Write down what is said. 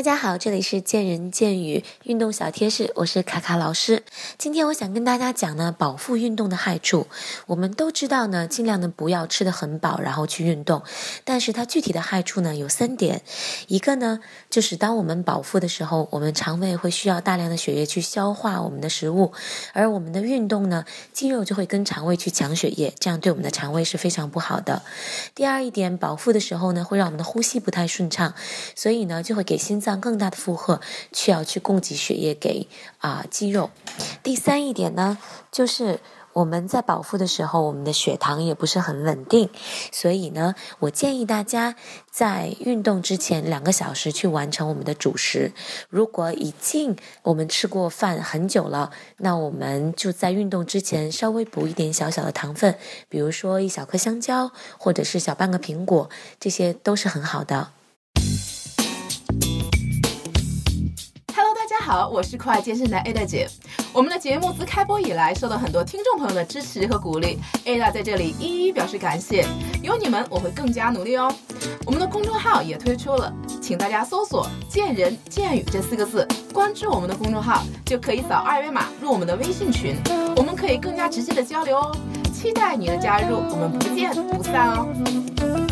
大家好，这里是见人见语运动小贴士，我是卡卡老师。今天我想跟大家讲呢，饱腹运动的害处。我们都知道呢，尽量的不要吃的很饱，然后去运动。但是它具体的害处呢有三点，一个呢就是当我们饱腹的时候，我们肠胃会需要大量的血液去消化我们的食物，而我们的运动呢，肌肉就会跟肠胃去抢血液，这样对我们的肠胃是非常不好的。第二一点，饱腹的时候呢，会让我们的呼吸不太顺畅，所以呢就会给心脏更大的负荷，需要去供给血液给啊肌肉。第三一点呢，就是我们在饱腹的时候，我们的血糖也不是很稳定，所以呢，我建议大家在运动之前两个小时去完成我们的主食。如果已经我们吃过饭很久了，那我们就在运动之前稍微补一点小小的糖分，比如说一小颗香蕉，或者是小半个苹果，这些都是很好的。家好，我是酷爱健身的 Ada 姐。我们的节目自开播以来，受到很多听众朋友的支持和鼓励，Ada 在这里一一表示感谢。有你们，我会更加努力哦。我们的公众号也推出了，请大家搜索“见人见语”这四个字，关注我们的公众号，就可以扫二维码入我们的微信群，我们可以更加直接的交流哦。期待你的加入，我们不见不散哦。